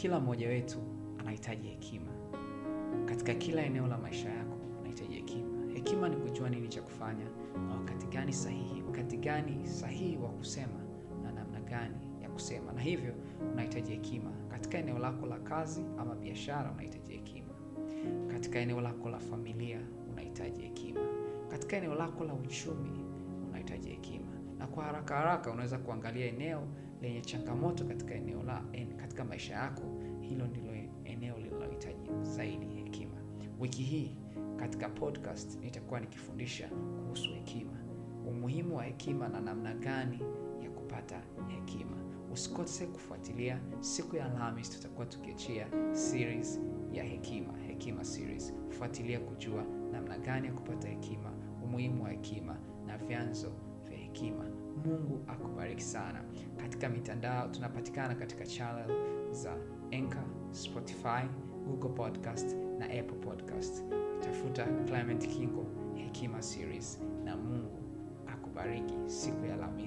kila mmoja wetu anahitaji hekima katika kila eneo la maisha yako. Unahitaji hekima. Hekima ni kujua nini cha kufanya na wakati gani sahihi, wakati gani sahihi wa kusema na namna gani ya kusema, na hivyo unahitaji hekima katika eneo lako la kazi ama biashara. Unahitaji hekima katika eneo lako la familia. Unahitaji hekima katika eneo lako la uchumi. Kwa haraka haraka unaweza kuangalia eneo lenye changamoto katika eneo la en, katika maisha yako. Hilo ndilo eneo linalohitaji zaidi hekima. Wiki hii katika podcast nitakuwa nikifundisha kuhusu hekima, umuhimu wa hekima na namna gani ya kupata hekima. Usikose kufuatilia. Siku ya Alhamis tutakuwa tukiachia series ya hekima, hekima series. Fuatilia kujua namna gani ya kupata hekima, umuhimu wa hekima na vyanzo vya hekima. Mungu akubariki sana. Katika mitandao tunapatikana katika channel za Anchor, Spotify, Google Podcast na Apple Podcast. Tafuta Clement Kingo Hekima Series, na Mungu akubariki siku ya. Usikose.